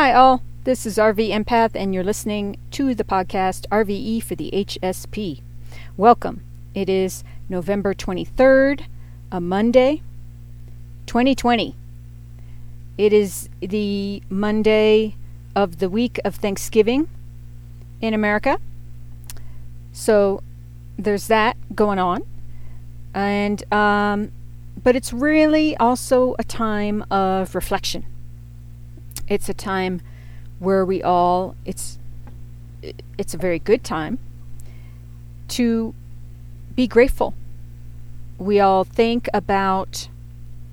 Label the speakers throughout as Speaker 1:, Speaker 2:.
Speaker 1: Hi, all. This is RV Empath, and you're listening to the podcast RVE for the HSP. Welcome. It is November 23rd, a Monday, 2020. It is the Monday of the week of Thanksgiving in America. So there's that going on. And, um, but it's really also a time of reflection. It's a time where we all, it's, it's a very good time to be grateful. We all think about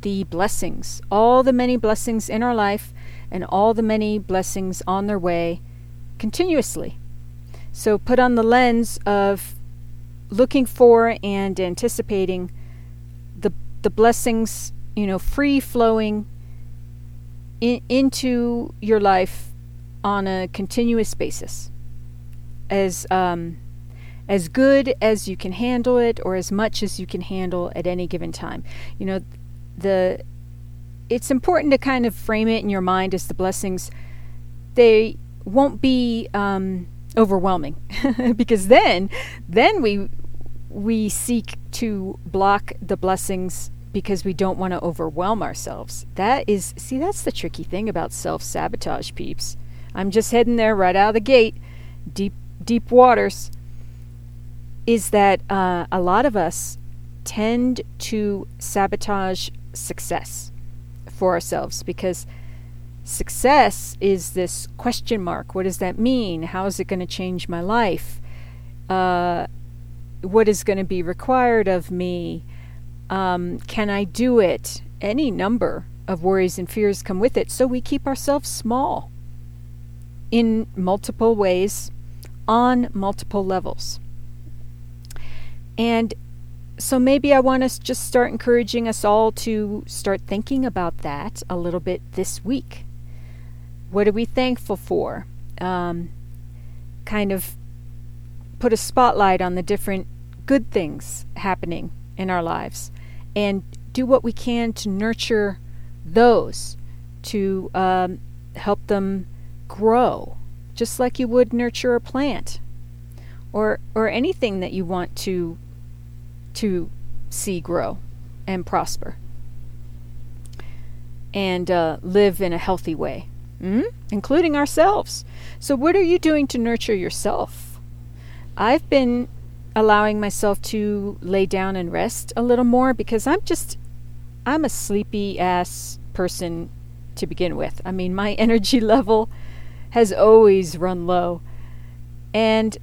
Speaker 1: the blessings, all the many blessings in our life, and all the many blessings on their way continuously. So put on the lens of looking for and anticipating the the blessings, you know, free flowing in, into your life on a continuous basis. As um, as good as you can handle it or as much as you can handle at any given time. You know, the it's important to kind of frame it in your mind as the blessings they won't be um, overwhelming because then then we we seek to block the blessings because we don't want to overwhelm ourselves. That is see that's the tricky thing about self-sabotage peeps. I'm just heading there right out of the gate, deep deep waters is that uh, a lot of us tend to sabotage success for ourselves because success is this question mark. What does that mean? How is it going to change my life? Uh, what is going to be required of me? Um, can I do it? Any number of worries and fears come with it. So we keep ourselves small in multiple ways, on multiple levels. And so maybe I want to just start encouraging us all to start thinking about that a little bit this week. What are we thankful for? Um, kind of put a spotlight on the different good things happening in our lives and do what we can to nurture those, to um, help them grow, just like you would nurture a plant or, or anything that you want to to see grow and prosper and uh, live in a healthy way, mm? including ourselves. So, what are you doing to nurture yourself? I've been allowing myself to lay down and rest a little more because I'm just, I'm a sleepy ass person to begin with. I mean, my energy level has always run low. And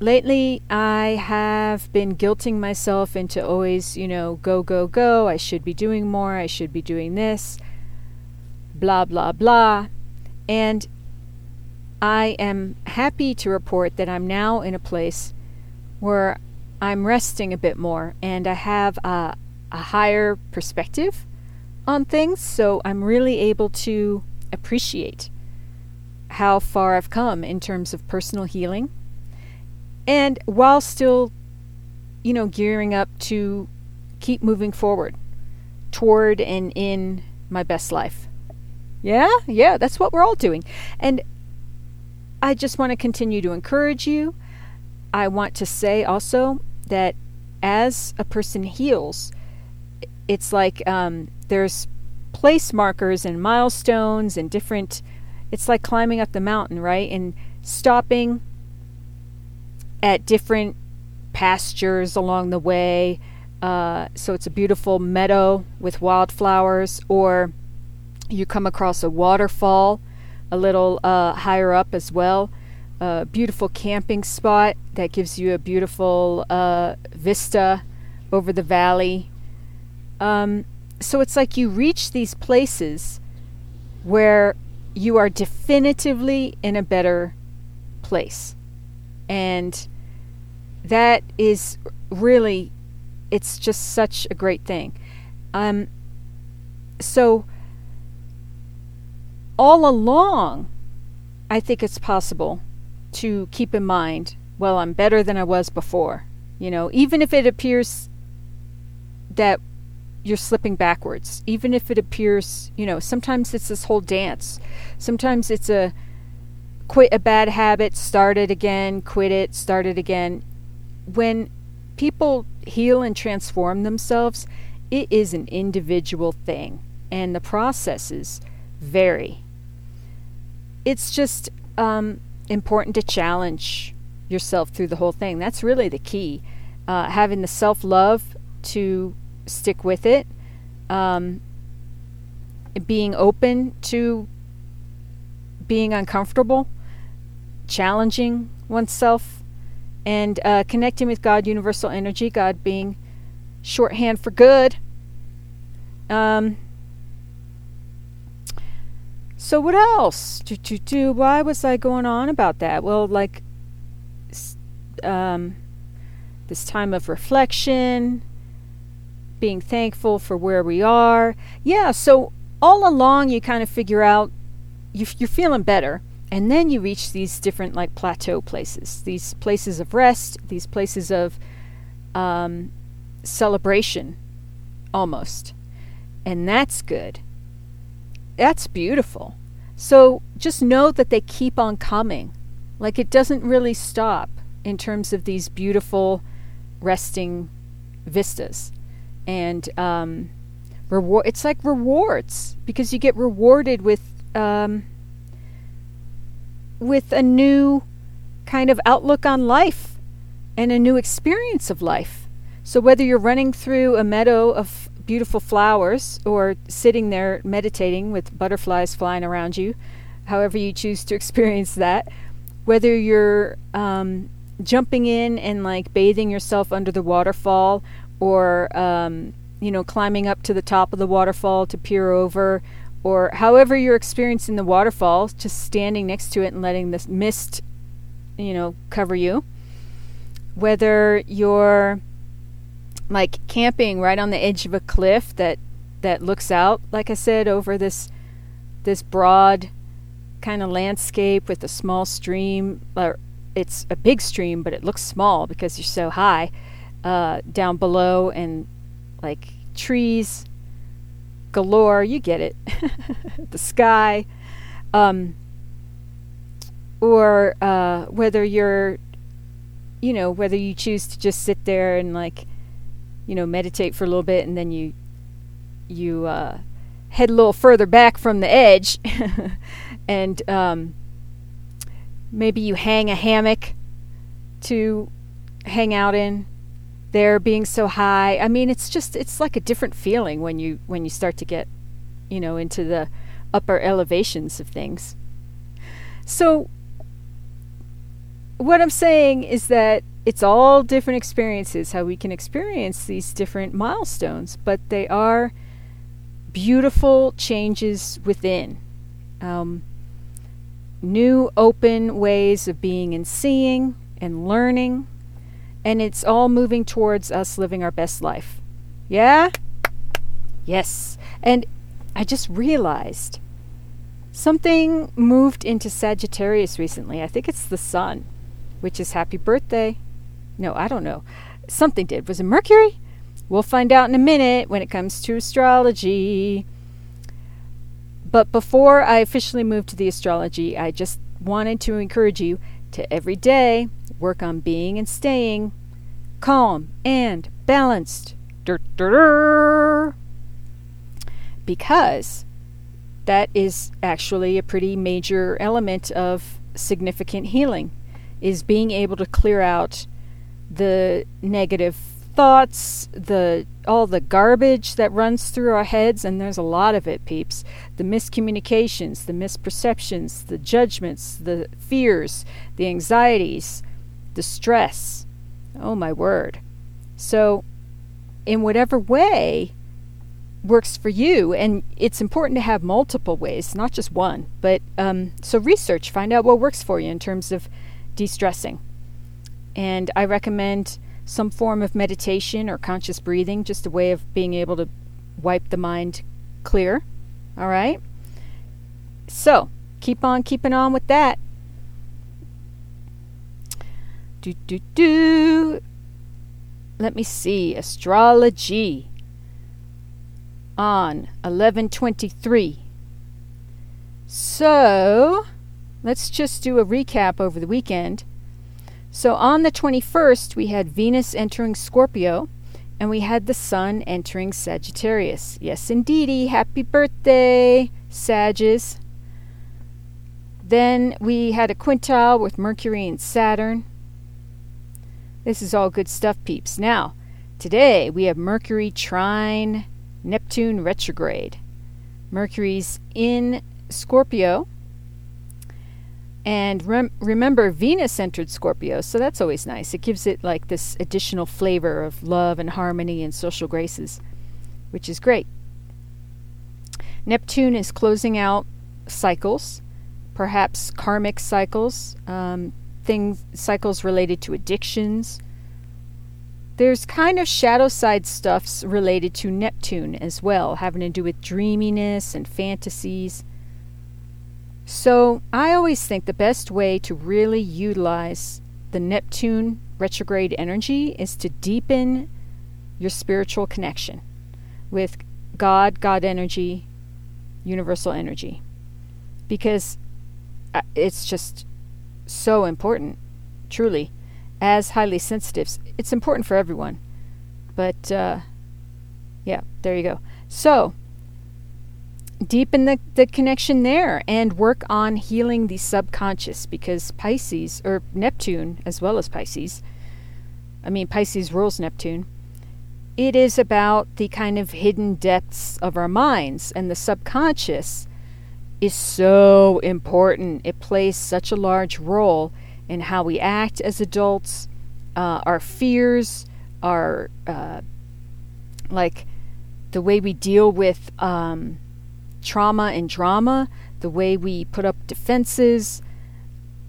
Speaker 1: lately I have been guilting myself into always, you know, go, go, go. I should be doing more. I should be doing this. Blah, blah, blah. And I am happy to report that I'm now in a place where I'm resting a bit more and I have a, a higher perspective on things. So I'm really able to appreciate how far I've come in terms of personal healing and while still, you know, gearing up to keep moving forward toward and in my best life. Yeah, yeah, that's what we're all doing. And I just want to continue to encourage you. I want to say also that as a person heals, it's like um, there's place markers and milestones and different, it's like climbing up the mountain, right? And stopping at different pastures along the way. Uh, so it's a beautiful meadow with wildflowers, or you come across a waterfall a little uh, higher up as well. A beautiful camping spot that gives you a beautiful uh, vista over the valley. Um, so it's like you reach these places where you are definitively in a better place. And that is really, it's just such a great thing. Um, so, all along, I think it's possible to keep in mind, well, I'm better than I was before. You know, even if it appears that you're slipping backwards, even if it appears, you know, sometimes it's this whole dance. Sometimes it's a quit a bad habit, start it again, quit it, start it again. When people heal and transform themselves, it is an individual thing, and the processes vary. It's just um, important to challenge yourself through the whole thing. That's really the key. Uh, having the self love to stick with it, um, being open to being uncomfortable, challenging oneself, and uh, connecting with God, universal energy, God being shorthand for good. Um, so what else? Do, do, do. Why was I going on about that? Well, like um, this time of reflection, being thankful for where we are. Yeah, so all along you kind of figure out you, you're feeling better. And then you reach these different like plateau places, these places of rest, these places of um, celebration almost. And that's good. That's beautiful. So just know that they keep on coming. Like it doesn't really stop in terms of these beautiful resting vistas and um, reward. It's like rewards because you get rewarded with um, with a new kind of outlook on life and a new experience of life. So whether you're running through a meadow of beautiful flowers or sitting there meditating with butterflies flying around you, however you choose to experience that, whether you're um, jumping in and like bathing yourself under the waterfall or um, you know climbing up to the top of the waterfall to peer over or however you're experiencing the waterfall just standing next to it and letting this mist you know cover you. Whether you're like camping right on the edge of a cliff that that looks out like i said over this this broad kind of landscape with a small stream or it's a big stream but it looks small because you're so high uh, down below and like trees galore. You get it. the sky. Um, or uh, whether you're, you know, whether you choose to just sit there and like, you know, meditate for a little bit and then you, you uh, head a little further back from the edge and um, maybe you hang a hammock to hang out in there being so high. I mean, it's just it's like a different feeling when you when you start to get, you know, into the upper elevations of things. So what I'm saying is that it's all different experiences how we can experience these different milestones, but they are beautiful changes within. Um, new open ways of being and seeing and learning and it's all moving towards us living our best life. Yeah? Yes. And I just realized something moved into Sagittarius recently. I think it's the sun, which is happy birthday. No, I don't know. Something did. Was it Mercury? We'll find out in a minute when it comes to astrology. But before I officially move to the astrology, I just wanted to encourage you to every day Work on being and staying calm and balanced. Because that is actually a pretty major element of significant healing is being able to clear out the negative thoughts, the all the garbage that runs through our heads, and there's a lot of it, peeps. The miscommunications, the misperceptions, the judgments, the fears, the anxieties, the stress. Oh, my word. So, in whatever way works for you, and it's important to have multiple ways, not just one. But um, so, research, find out what works for you in terms of de stressing. And I recommend some form of meditation or conscious breathing, just a way of being able to wipe the mind clear. All right? So, keep on keeping on with that. Do, do, do. Let me see. Astrology. on 1123. So, let's just do a recap over the weekend. So, on the 21st, we had Venus entering Scorpio and we had the Sun entering Sagittarius. Yes, indeedy. Happy birthday, Sages. Then we had a quintile with Mercury and Saturn. This is all good stuff, peeps. Now, today we have Mercury trine Neptune retrograde. Mercury's in Scorpio. And rem- remember, Venus entered Scorpio, so that's always nice. It gives it like this additional flavor of love and harmony and social graces, which is great. Neptune is closing out cycles, perhaps karmic cycles, um, things cycles related to addictions. There's kind of shadow side stuffs related to Neptune as well, having to do with dreaminess and fantasies. So, I always think the best way to really utilize the Neptune retrograde energy is to deepen your spiritual connection with God, God energy, universal energy. Because uh, it's just so important, truly. As highly sensitives, it's important for everyone. But, uh, yeah, there you go. So, deepen the, the connection there and work on healing the subconscious because Pisces, or Neptune as well as Pisces, I mean, Pisces rules Neptune. It is about the kind of hidden depths of our minds, and the subconscious is so important. It plays such a large role in how we act as adults, uh, our fears, our, uh, like, the way we deal with um, trauma and drama, the way we put up defenses,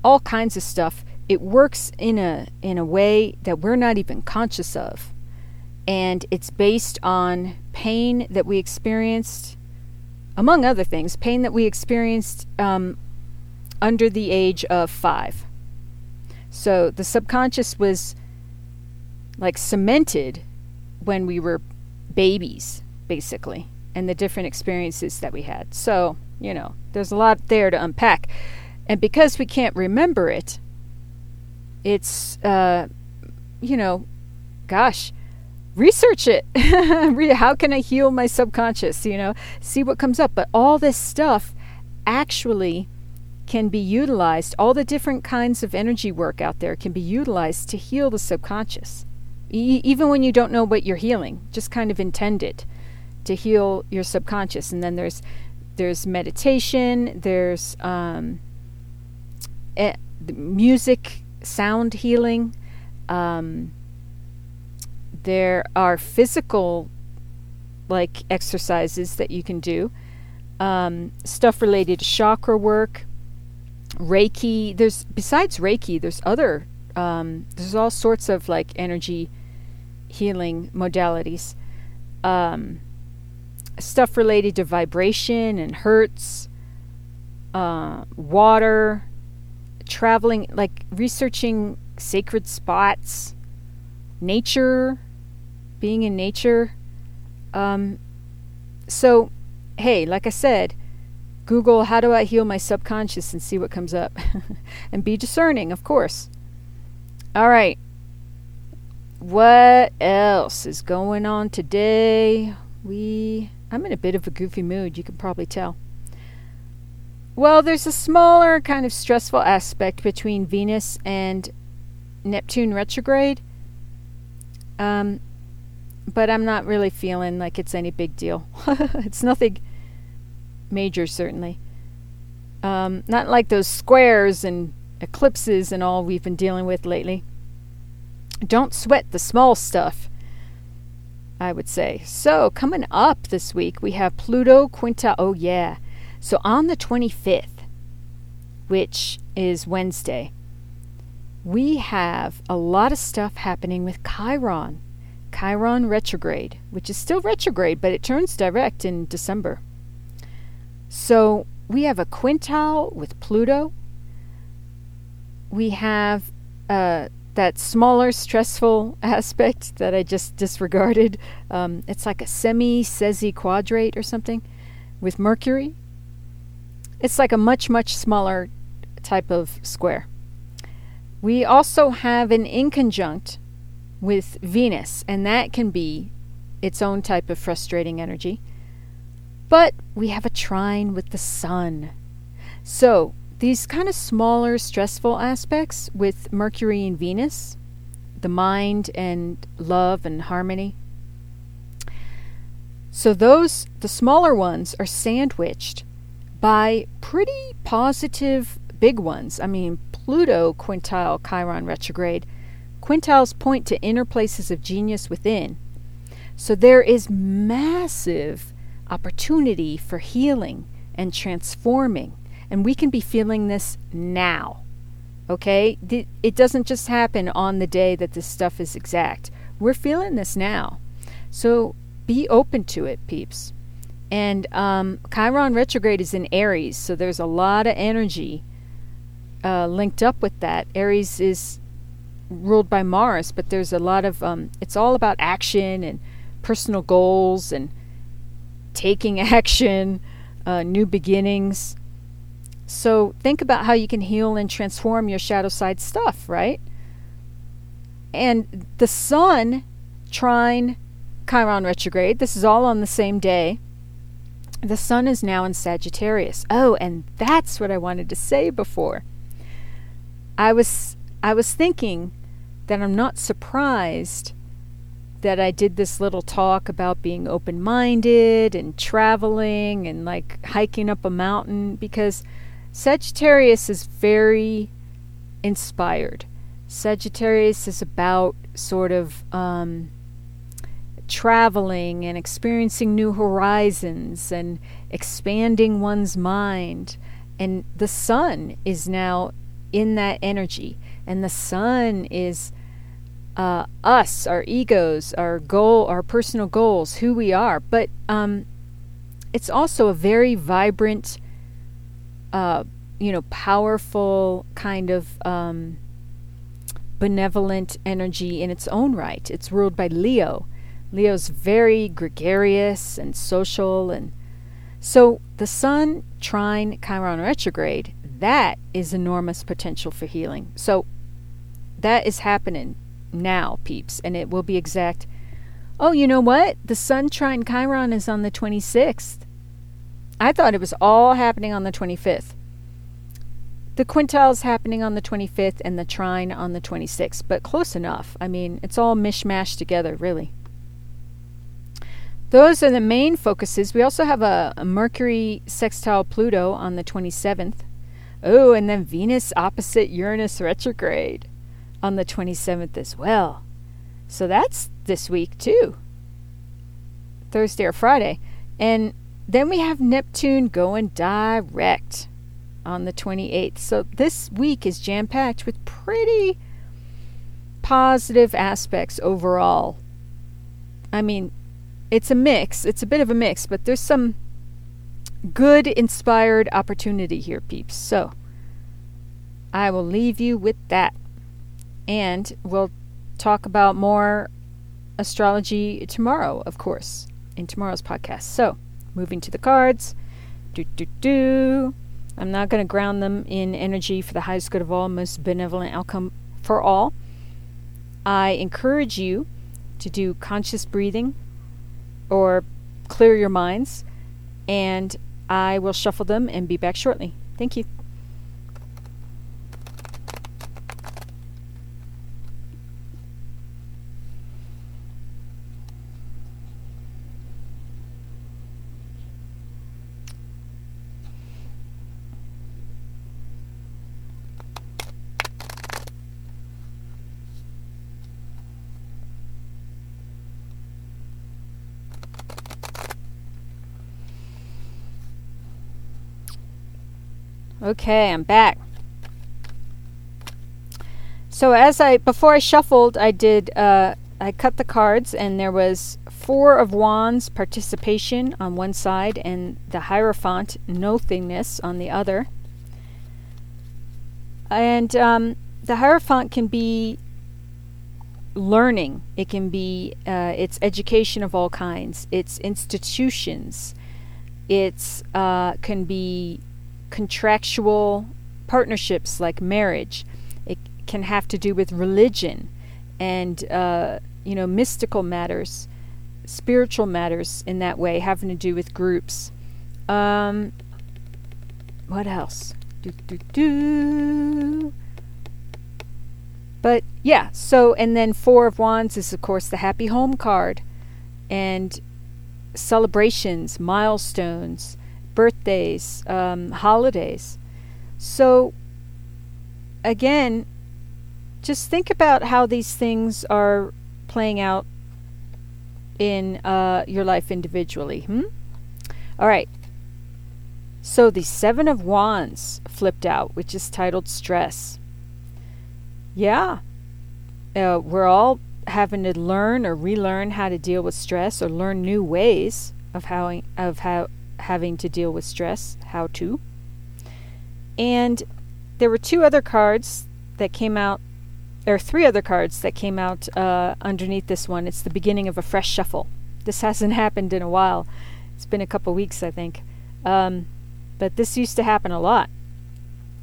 Speaker 1: all kinds of stuff. It works in a in a way that we're not even conscious of. And it's based on pain that we experienced, among other things, pain that we experienced um, under the age of five. So the subconscious was like cemented when we were babies, basically and the different experiences that we had. So, you know, there's a lot there to unpack. And because we can't remember it, it's, uh, you know, gosh, research it. How can I heal my subconscious? You know, see what comes up. But all this stuff actually can be utilized. All the different kinds of energy work out there can be utilized to heal the subconscious. E- even when you don't know what you're healing, just kind of intend it to heal your subconscious. And then there's there's meditation, there's um, e- music, sound healing. Um, there are physical like exercises that you can do. Um, stuff related to chakra work, Reiki. There's besides Reiki, there's other um, there's all sorts of like energy healing modalities. Um, stuff related to vibration and hertz, uh, water, traveling, like researching sacred spots, nature, being in nature. Um, so, hey, like I said, Google how do I heal my subconscious and see what comes up. and be discerning, of course. All right. What else is going on today? We I'm in a bit of a goofy mood, you can probably tell. Well, there's a smaller kind of stressful aspect between Venus and Neptune retrograde. Um, but I'm not really feeling like it's any big deal. it's nothing major, certainly. Um, not like those squares and eclipses and all we've been dealing with lately. Don't sweat the small stuff. I would say. So, coming up this week, we have Pluto Quinta. Oh, yeah. So, on the 25th, which is Wednesday, we have a lot of stuff happening with Chiron. Chiron retrograde, which is still retrograde, but it turns direct in December. So, we have a quintile with Pluto. We have uh, that smaller stressful aspect that I just disregarded. Um, it's like a semi sesi quadrate or something with Mercury. It's like a much, much smaller type of square. We also have an inconjunct with Venus, and that can be its own type of frustrating energy. But we have a trine with the Sun. So these kind of smaller, stressful aspects with Mercury and Venus, the mind and love and harmony. So, those, the smaller ones, are sandwiched by pretty positive big ones. I mean, Pluto quintile Chiron retrograde. Quintiles point to inner places of genius within. So, there is massive opportunity for healing and transforming and we can be feeling this now. Okay? It doesn't just happen on the day that this stuff is exact. We're feeling this now. So be open to it, peeps. And um, Chiron retrograde is in Aries, so there's a lot of energy uh, linked up with that. Aries is ruled by Mars, but there's a lot of, um, it's all about action and personal goals and taking action, uh, new beginnings. So think about how you can heal and transform your shadow side stuff, right? And the sun trine Chiron retrograde, this is all on the same day. The sun is now in Sagittarius. Oh, and that's what I wanted to say before. I was I was thinking that I'm not surprised that I did this little talk about being open minded and traveling and like hiking up a mountain because Sagittarius is very inspired. Sagittarius is about sort of um, traveling and experiencing new horizons and expanding one's mind. And the sun is now in that energy. And the sun is uh, us, our egos, our goal, our personal goals, who we are. But um, it's also a very vibrant uh, you know, powerful kind of um, benevolent energy in its own right. It's ruled by Leo. Leo's very gregarious and social, and so the Sun trine Chiron retrograde. That is enormous potential for healing. So that is happening now, peeps, and it will be exact. Oh, you know what? The Sun trine Chiron is on the 26th. I thought it was all happening on the 25th. The quintile's happening on the 25th and the trine on the 26th, but close enough. I mean, it's all mishmashed together, really. Those are the main focuses. We also have a, a Mercury sextile Pluto on the 27th. Oh, and then Venus opposite Uranus retrograde on the 27th as well. So that's this week too. Thursday or Friday. And then we have Neptune going direct on the 28th. So this week is jam packed with pretty positive aspects overall. I mean, it's a mix, it's a bit of a mix, but there's some good inspired opportunity here, peeps. So I will leave you with that. And we'll talk about more astrology tomorrow, of course, in tomorrow's podcast. So, moving to the cards. Do, do, do. I'm not going to ground them in energy for the highest good of all, most benevolent outcome for all. I encourage you to do conscious breathing or clear your minds, and I will shuffle them and be back shortly. Thank you. Okay, I'm back. So as I before I shuffled, I did uh, I cut the cards, and there was four of wands participation on one side, and the Hierophant nothingness on the other. And um, the Hierophant can be learning. It can be uh, it's education of all kinds. It's institutions. It's uh, can be contractual partnerships like marriage. It can have to do with religion and uh, you know mystical matters, spiritual matters in that way, having to do with groups. Um, what else? Do, do, do. But yeah, so and then Four of Wands is of course the happy home card and celebrations, milestones, birthdays, um, holidays. So again, just think about how these things are playing out in uh, your life individually. Hmm? All right. So the Seven of Wands flipped out, which is titled Stress. Yeah. Uh, we're all having to learn or relearn how to deal with stress or learn new ways of how of how having to deal with stress, how to. And there were two other cards that came out or three other cards that came out uh, underneath this one. It's the beginning of a fresh shuffle. This hasn't happened in a while. It's been a couple weeks, I think. Um, but this used to happen a lot.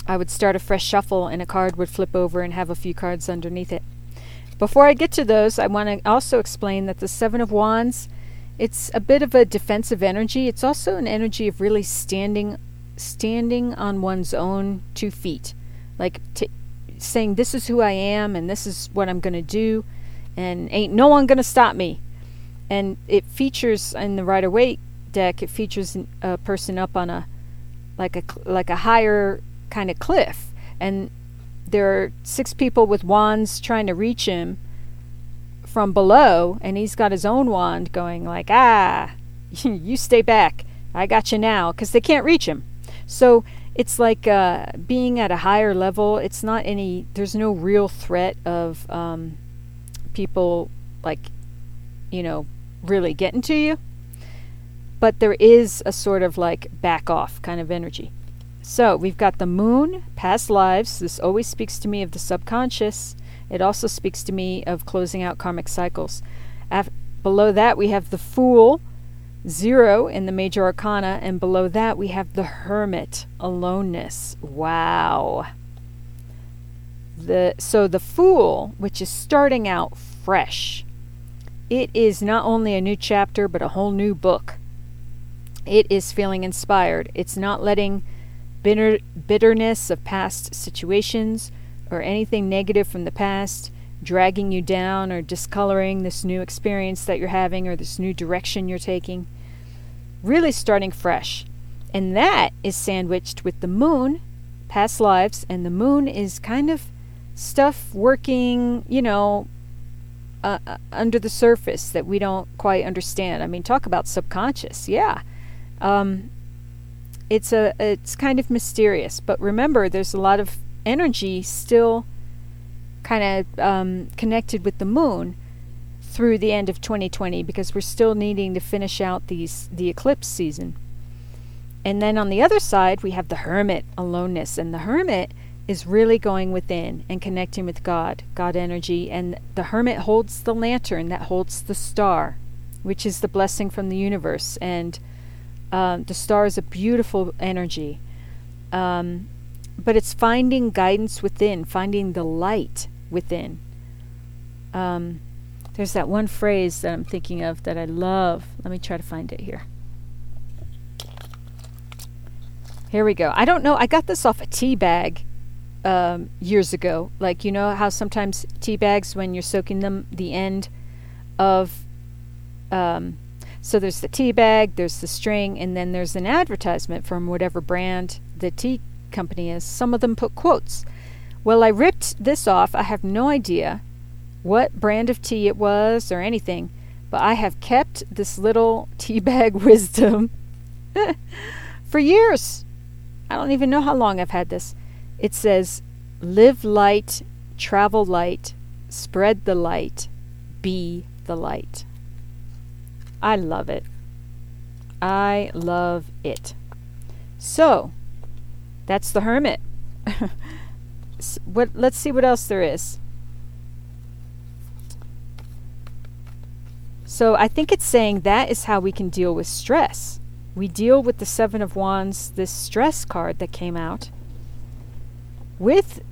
Speaker 1: I would start a fresh shuffle and a card would flip over and have a few cards underneath it. Before I get to those, I want to also explain that the 7 of wands, it's a bit of a defensive energy. It's also an energy of really standing standing on one's own two feet. Like t- saying this is who I am and this is what I'm going to do and ain't no one going to stop me. And it features in the Rider Waite deck, it features a person up on a like a like a higher kind of cliff, and there are six people with wands trying to reach him from below, and he's got his own wand going like, ah, you stay back, I got you now, because they can't reach him. So it's like uh, being at a higher level. It's not any. There's no real threat of um, people like, you know, really getting to you. But there is a sort of like back off kind of energy. So we've got the moon, past lives. This always speaks to me of the subconscious. It also speaks to me of closing out karmic cycles. Af- below that, we have the fool, zero in the major arcana, and below that, we have the hermit, aloneness. Wow. The, so the fool, which is starting out fresh, it is not only a new chapter, but a whole new book. It is feeling inspired. It's not letting bitter, bitterness of past situations or anything negative from the past dragging you down or discoloring this new experience that you're having or this new direction you're taking. Really starting fresh. And that is sandwiched with the moon, past lives, and the moon is kind of stuff working, you know, uh, uh under the surface that we don't quite understand. I mean, talk about subconscious. Yeah. Um, it's a it's kind of mysterious. But remember, there's a lot of energy still kind of um, connected with the moon through the end of 2020 because we're still needing to finish out these the eclipse season. And then on the other side, we have the hermit aloneness, and the hermit is really going within and connecting with God, God energy, and the hermit holds the lantern that holds the star, which is the blessing from the universe and um, the star is a beautiful energy. Um, but it's finding guidance within, finding the light within. Um, there's that one phrase that I'm thinking of that I love. Let me try to find it here. Here we go. I don't know. I got this off a tea bag um, years ago. Like, you know how sometimes tea bags, when you're soaking them, the end of um, so there's the tea bag, there's the string, and then there's an advertisement from whatever brand the tea company is. Some of them put quotes. Well, I ripped this off. I have no idea what brand of tea it was or anything, but I have kept this little tea bag wisdom for years. I don't even know how long I've had this. It says, Live light, travel light, spread the light, be the light. I love it. I love it. So, that's the hermit. what let's see what else there is. So I think it's saying that is how we can deal with stress. We deal with the Seven of Wands, this stress card that came out, with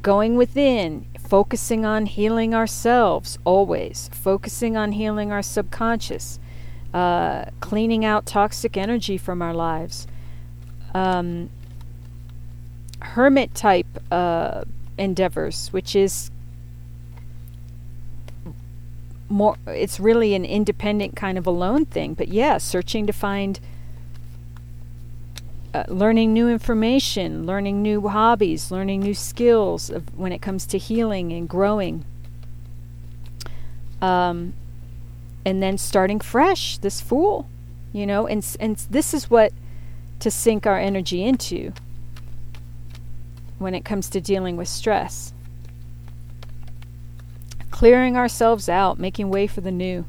Speaker 1: going within, focusing on healing ourselves always, focusing on healing our subconscious, uh, cleaning out toxic energy from our lives. Um, hermit type uh, endeavors, which is more, it's really an independent kind of alone thing. But yeah, searching to find. Uh, learning new information, learning new hobbies, learning new skills of, when it comes to healing and growing. Um, and then starting fresh, this fool, you know, and, and this is what to sink our energy into when it comes to dealing with stress. Clearing ourselves out, making way for the new.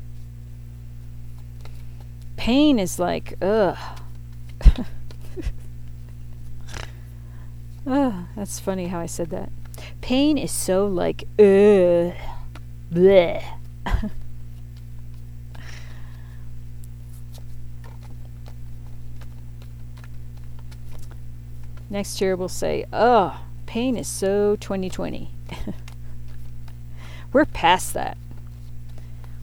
Speaker 1: Pain is like, ugh. ugh, that's funny how I said that. Pain is so like, ugh. Bleh. Next year we'll say, oh, pain is so 2020. We're past that.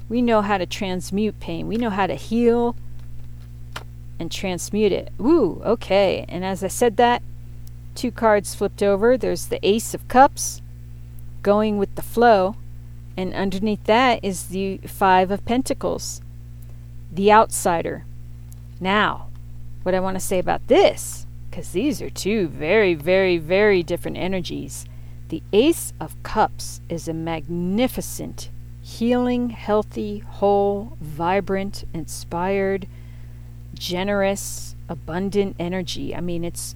Speaker 1: We know how to transmute pain. We know how to heal and transmute it. Woo, okay. And as I said that, two cards flipped over. There's the Ace of Cups going with the flow. And underneath that is the Five of Pentacles, the outsider. Now, what I want to say about this because these are two very, very, very different energies. The Ace of Cups is a magnificent, healing, healthy, whole, vibrant, inspired, generous, abundant energy. I mean, it's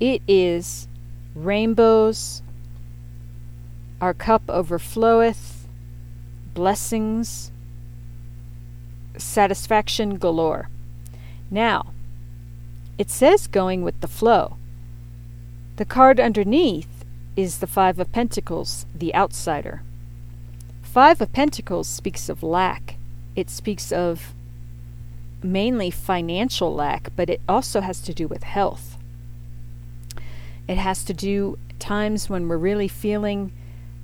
Speaker 1: it is rainbows. Our cup overfloweth, blessings, satisfaction galore. Now, it says going with the flow. The card underneath is the Five of Pentacles, the outsider. Five of Pentacles speaks of lack. It speaks of mainly financial lack, but it also has to do with health. It has to do times when we're really feeling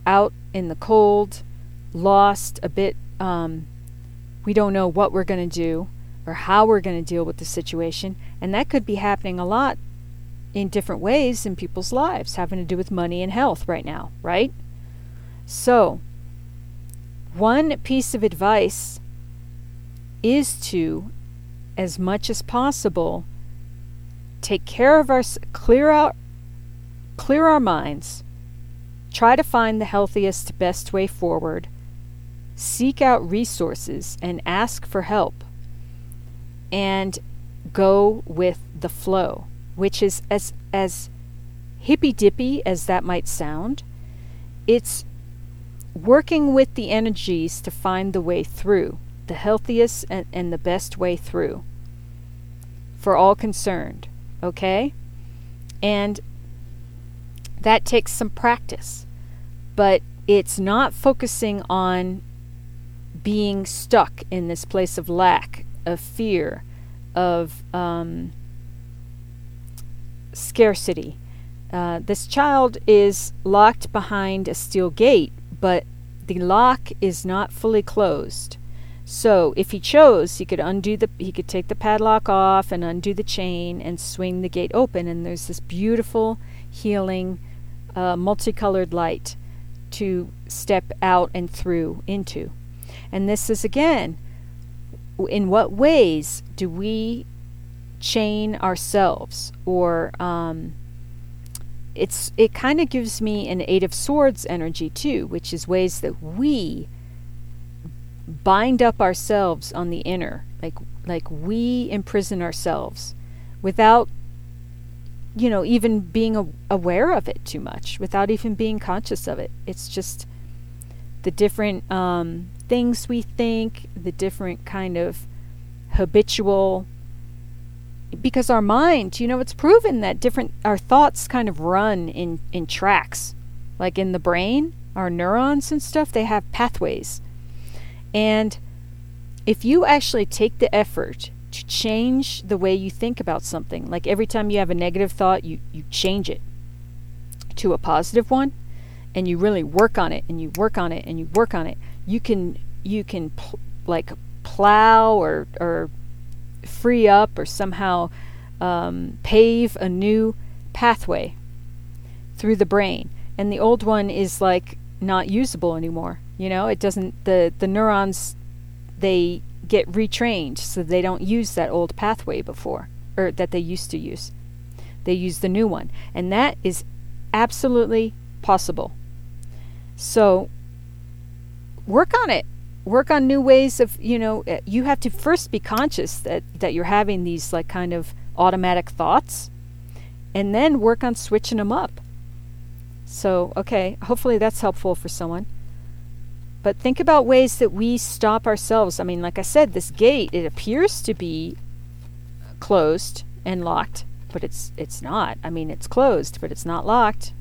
Speaker 1: out in the cold, lost, a bit, um, we don't know what we're going to do or how we're going to deal with the situation. And that could be happening a lot in different ways in people's lives, having to do with money and health right now, right? So, one piece of advice is to, as much as possible, take care of our clear out clear our minds try to find the healthiest best way forward seek out resources and ask for help and go with the flow, which is as as hippy dippy as that might sound. It's working with the energies to find the way through, the healthiest and, and the best way through for all concerned. Okay? And that takes some practice. But it's not focusing on being stuck in this place of lack of fear, of um, scarcity. Uh, this child is locked behind a steel gate, but the lock is not fully closed. So, if he chose, he could undo the he could take the padlock off and undo the chain and swing the gate open, and there's this beautiful, healing, uh, multicolored light to step out and through into. And this is again in what ways do we chain ourselves? Or um, it's it kind of gives me an eight of swords energy too which is ways that we bind up ourselves on the inner. Like like we imprison ourselves without you know even being a- aware of it too much without even being conscious of it. It's just the different um, things we think, the different kind of habitual because our mind, you know, it's proven that different our thoughts kind of run in in tracks. Like in the brain, our neurons and stuff, they have pathways. And if you actually take the effort to change the way you think about something, like every time you have a negative thought, you, you change it to a positive one, and you really work on it and you work on it and you work on it, you can you can pl- like plow or or free up or somehow um, pave a new pathway through the brain, and the old one is like not usable anymore. You know, it doesn't the the neurons they get retrained so they don't use that old pathway before or that they used to use. They use the new one, and that is absolutely possible. So work on it. Work on new ways of, you know, eh, you have to first be conscious that that you're having these like kind of automatic thoughts and then work on switching them up. So, okay, hopefully that's helpful for someone. But think about ways that we stop ourselves. I mean, like I said, this gate, it appears to be closed and locked, but it's it's not. I mean, it's closed, but it's not locked.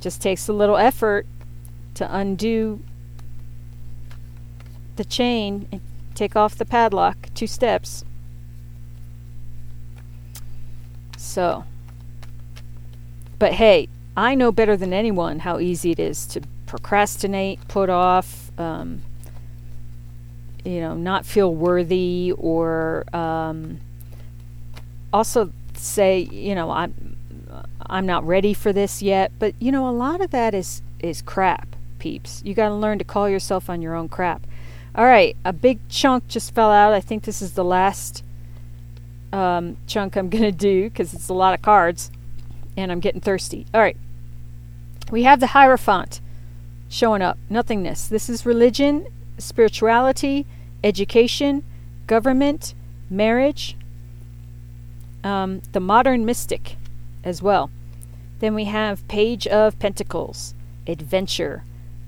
Speaker 1: Just takes a little effort to undo the chain and take off the padlock, two steps. So, but hey, I know better than anyone how easy it is to procrastinate, put off, um, you know, not feel worthy, or um, also say, you know, I'm I'm not ready for this yet. But you know, a lot of that is is crap, peeps. You got to learn to call yourself on your own crap. All right, a big chunk just fell out. I think this is the last um, chunk I'm gonna do because it's a lot of cards, and I'm getting thirsty. All right, we have the Hierophant showing up. Nothingness. This is religion, spirituality, education, government, marriage, um, the modern mystic as well. Then we have Page of Pentacles, adventure.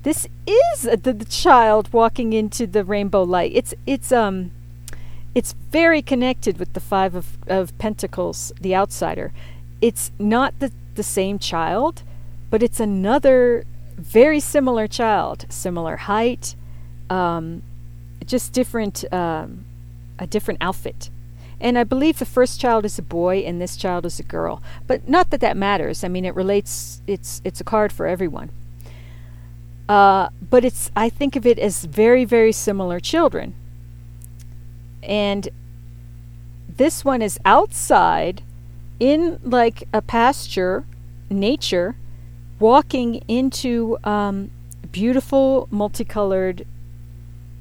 Speaker 1: This is the, the child walking into the rainbow light. It's it's um it's very connected with the Five of, of Pentacles, the outsider. It's not the, the same child, but it's another very similar child, similar height, um, just different, um, a different outfit. And I believe the first child is a boy and this child is a girl. But not that that matters. I mean, it relates. It's it's a card for everyone. Uh, but it's I think of it as very very similar children. And this one is outside, in like a pasture, nature, walking into um, beautiful multicolored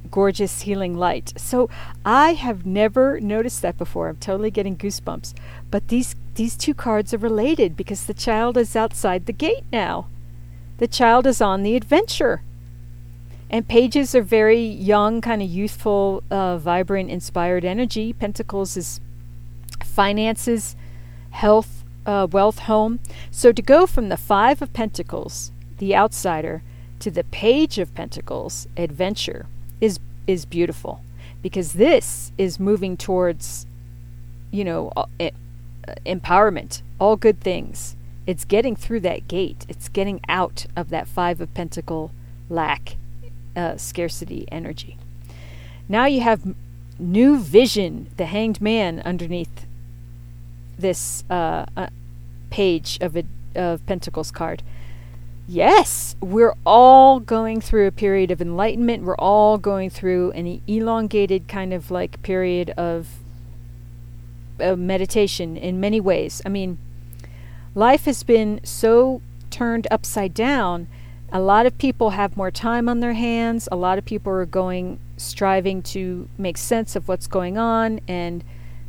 Speaker 1: gorgeous healing light. So I have never noticed that before. I'm totally getting goosebumps. But these these two cards are related because the child is outside the gate now. The child is on the adventure. And pages are very young, kind of youthful, uh, vibrant, inspired energy. Pentacles is finances, health, uh, wealth, home. So to go from the Five of Pentacles, the outsider, to the Page of Pentacles, adventure, is is beautiful because this is moving towards you know uh, empowerment all good things it's getting through that gate it's getting out of that five of pentacle lack uh, scarcity energy now you have new vision the hanged man underneath this uh, uh, page of a of pentacles card Yes, we're all going through a period of enlightenment. We're all going through an elongated kind of like period of, of meditation in many ways. I mean, life has been so turned upside down. A lot of people have more time on their hands. A lot of people are going, striving to make sense of what's going on and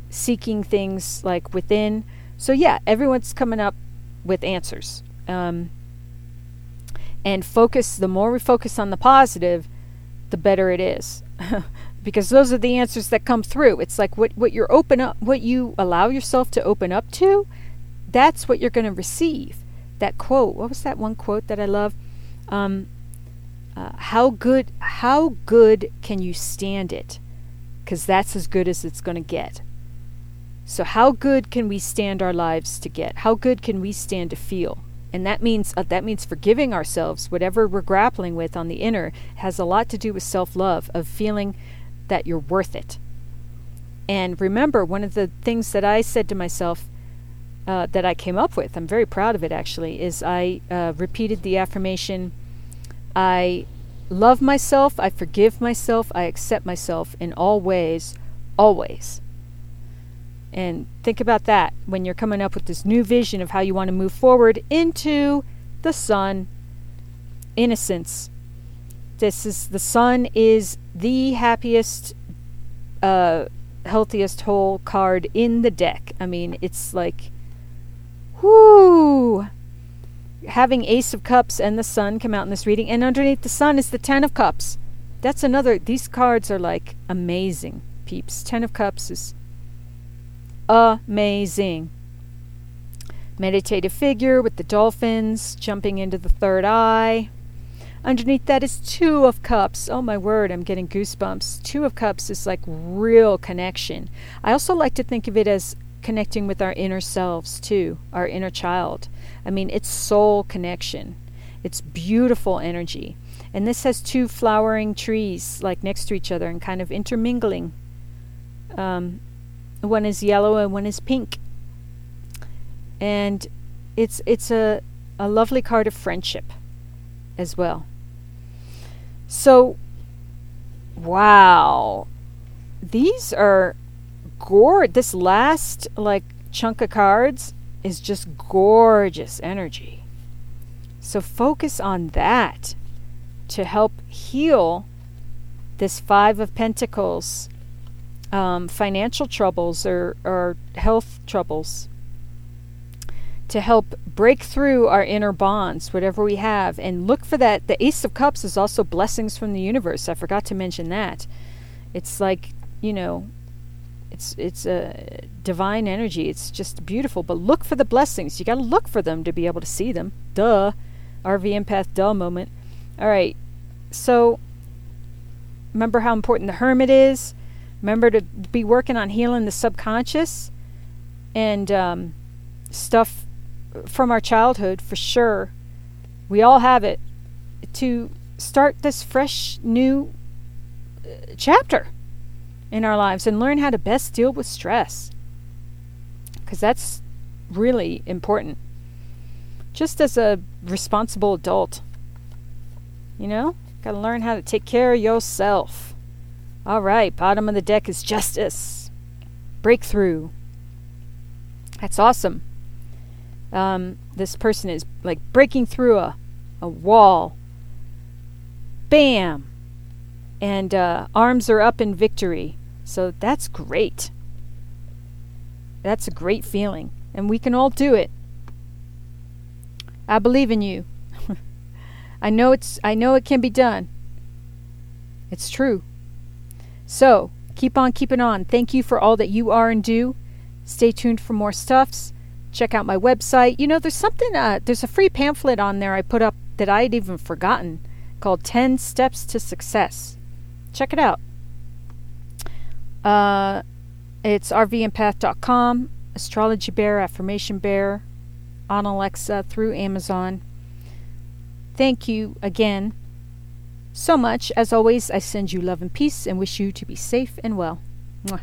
Speaker 1: seeking things like within. So, yeah, everyone's coming up with answers. Um, and focus the more we focus on the positive the better it is because those are the answers that come through it's like what what you're open up what you allow yourself to open up to that's what you're going to receive. That quote what was that one quote that i love? Um, uh, how good how good can you stand it? Because that's as good as it's going to get. So how good can we stand our lives to get? How good can we stand to feel? And that means uh, that means forgiving ourselves. Whatever we're grappling with on the inner has a lot to do with self-love, of feeling that you're worth it. And remember, one of the things that I said to myself uh, that I came up with, I'm very proud of it actually, is I uh, repeated the affirmation I love myself, I forgive myself, I accept myself in all ways, always. And think about that when you're coming up with this new vision of how you want to move forward into the sun, innocence. This is the sun is the happiest, uh, healthiest whole card in the deck. I mean, it's like, whoo! Having Ace of Cups and the Sun come out in this reading, and underneath the Sun is the Ten of Cups. That's another. These cards are like amazing, peeps. Ten of Cups is amazing. Meditative figure with the dolphins jumping into the third eye. Underneath that is Two of Cups. Oh my word, I'm getting goosebumps. Two of Cups is like real connection. I also like to think of it as connecting with our inner selves too, our inner child. I mean, it's soul connection. It's beautiful energy. And this has two flowering trees like next to each other and kind of intermingling. Um, one is yellow and one is pink. And it's it's a, a lovely card of friendship as well. So wow. These are gorgeous. This last like chunk of cards is just gorgeous energy. So focus on that to help heal this Five of Pentacles um, financial troubles or, or health troubles, to help break through our inner bonds, whatever we have, and look for that. The Ace of Cups is also blessings from the universe. I forgot to mention that. It's like, you know, it's it's a divine energy. It's just beautiful. But look for the blessings. You got to look for them to be able to see them. Duh. RV empath duh moment. All right. So remember how important the hermit is. Remember to be working on healing the subconscious and um, stuff from our childhood for sure. We all have it to start this fresh new uh, chapter in our lives and learn how to best deal with stress. Because that's really important. Just as a responsible adult, you know, got to learn how to take care of yourself. All right, bottom of the deck is justice. Breakthrough. That's awesome. Um, this person is like breaking through a, a wall. Bam! And uh, arms are up in victory. So that's great. That's a great feeling. And we can all do it. I believe in you. I know it's I know it can be done. It's true. So, keep on keeping on. Thank you for all that you are and do. Stay tuned for more stuffs. Check out my website. You know, there's something uh, there's a free pamphlet on there I put up that I'd even forgotten called 10 Steps to Success. Check it out. Uh, it's rvempath.com, Astrology Bear, Affirmation Bear, on Alexa through Amazon. Thank you again so much. As always, I send you love and peace and wish you to be safe and well. Mwah.